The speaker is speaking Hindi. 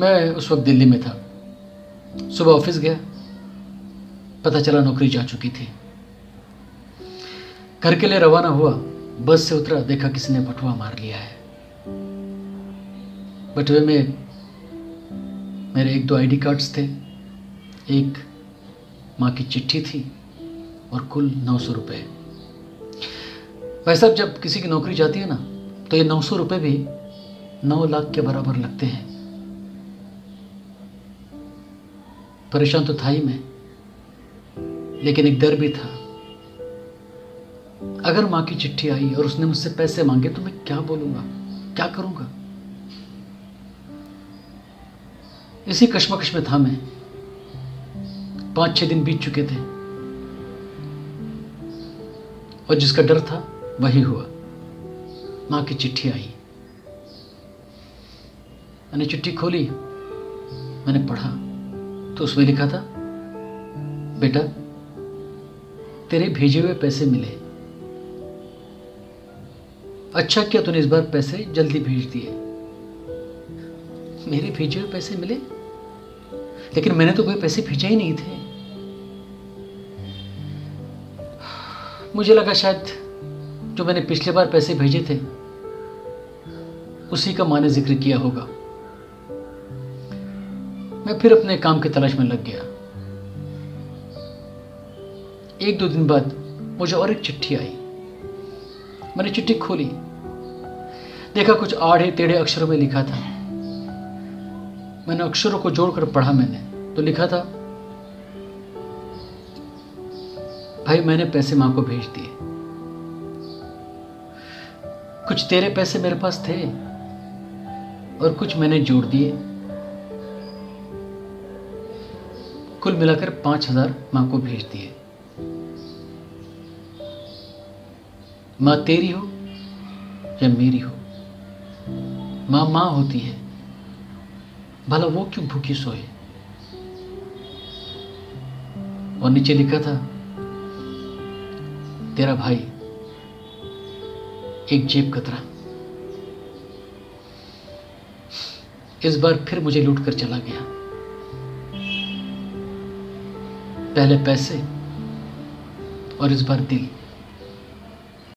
मैं उस वक्त दिल्ली में था। सुबह ऑफ़िस गया। पता चला नौकरी जा चुकी थी। घर के लिए रवाना हुआ, बस से उतरा, देखा किसी ने बटुआ मार लिया है। बटुए में मेरे एक दो आईडी कार्ड्स थे, एक माँ की चिट्ठी थी और कुल नौ सौ रुपये भाई साहब, जब किसी की नौकरी जाती है ना तो ये नौ सौ रुपये भी नौ लाख के बराबर लगते हैं। परेशान तो था ही मैं, लेकिन एक डर भी था। अगर माँ की चिट्ठी आई और उसने मुझसे पैसे मांगे तो मैं क्या बोलूँगा? क्या करूँगा? इसी कश्मकश में था मैं। पाँच छह दिन बीत चुके थे। और जिसका डर था, वही हुआ। माँ की चिट्ठी आई। मैंने चिट्ठी खोली, मैंने पढ़ा। तो उसमें लिखा था, बेटा, तेरे भेजे हुए पैसे मिले। अच्छा क्या तूने इस बार पैसे जल्दी भेज दिए। मेरे भेजे हुए पैसे मिले? लेकिन मैंने तो कोई पैसे भेजे ही नहीं थे। मुझे लगा शायद जो मैंने पिछले बार पैसे भेजे थे, उसी का माने ज़िक्र किया होगा। मैं फिर अपने काम की तलाश में लग गया। एक दो दिन बाद मुझे और एक चिट्ठी आई। मैंने चिट्ठी खोली। देखा कुछ आढ़े टेढ़े अक्षरों में लिखा था। मैंने अक्षरों को जोड़कर पढ़ा मैंने। तो लिखा था, भाई, मैंने पैसे माँ को भेज दिए। कुछ तेरे पैसे मेरे पास थे और कुछ मैंने जोड़ दिए। कुल मिलाकर पाँच हज़ार माँ को भेज दिए। माँ तेरी हो या मेरी हो? माँ माँ होती है। भला वो क्यों भूखी सोए? और नीचे लिखा था, तेरा भाई एक जेब कतरा। इस बार फिर मुझे लूट कर चला गया। पहले पैसे और इस बार दिल।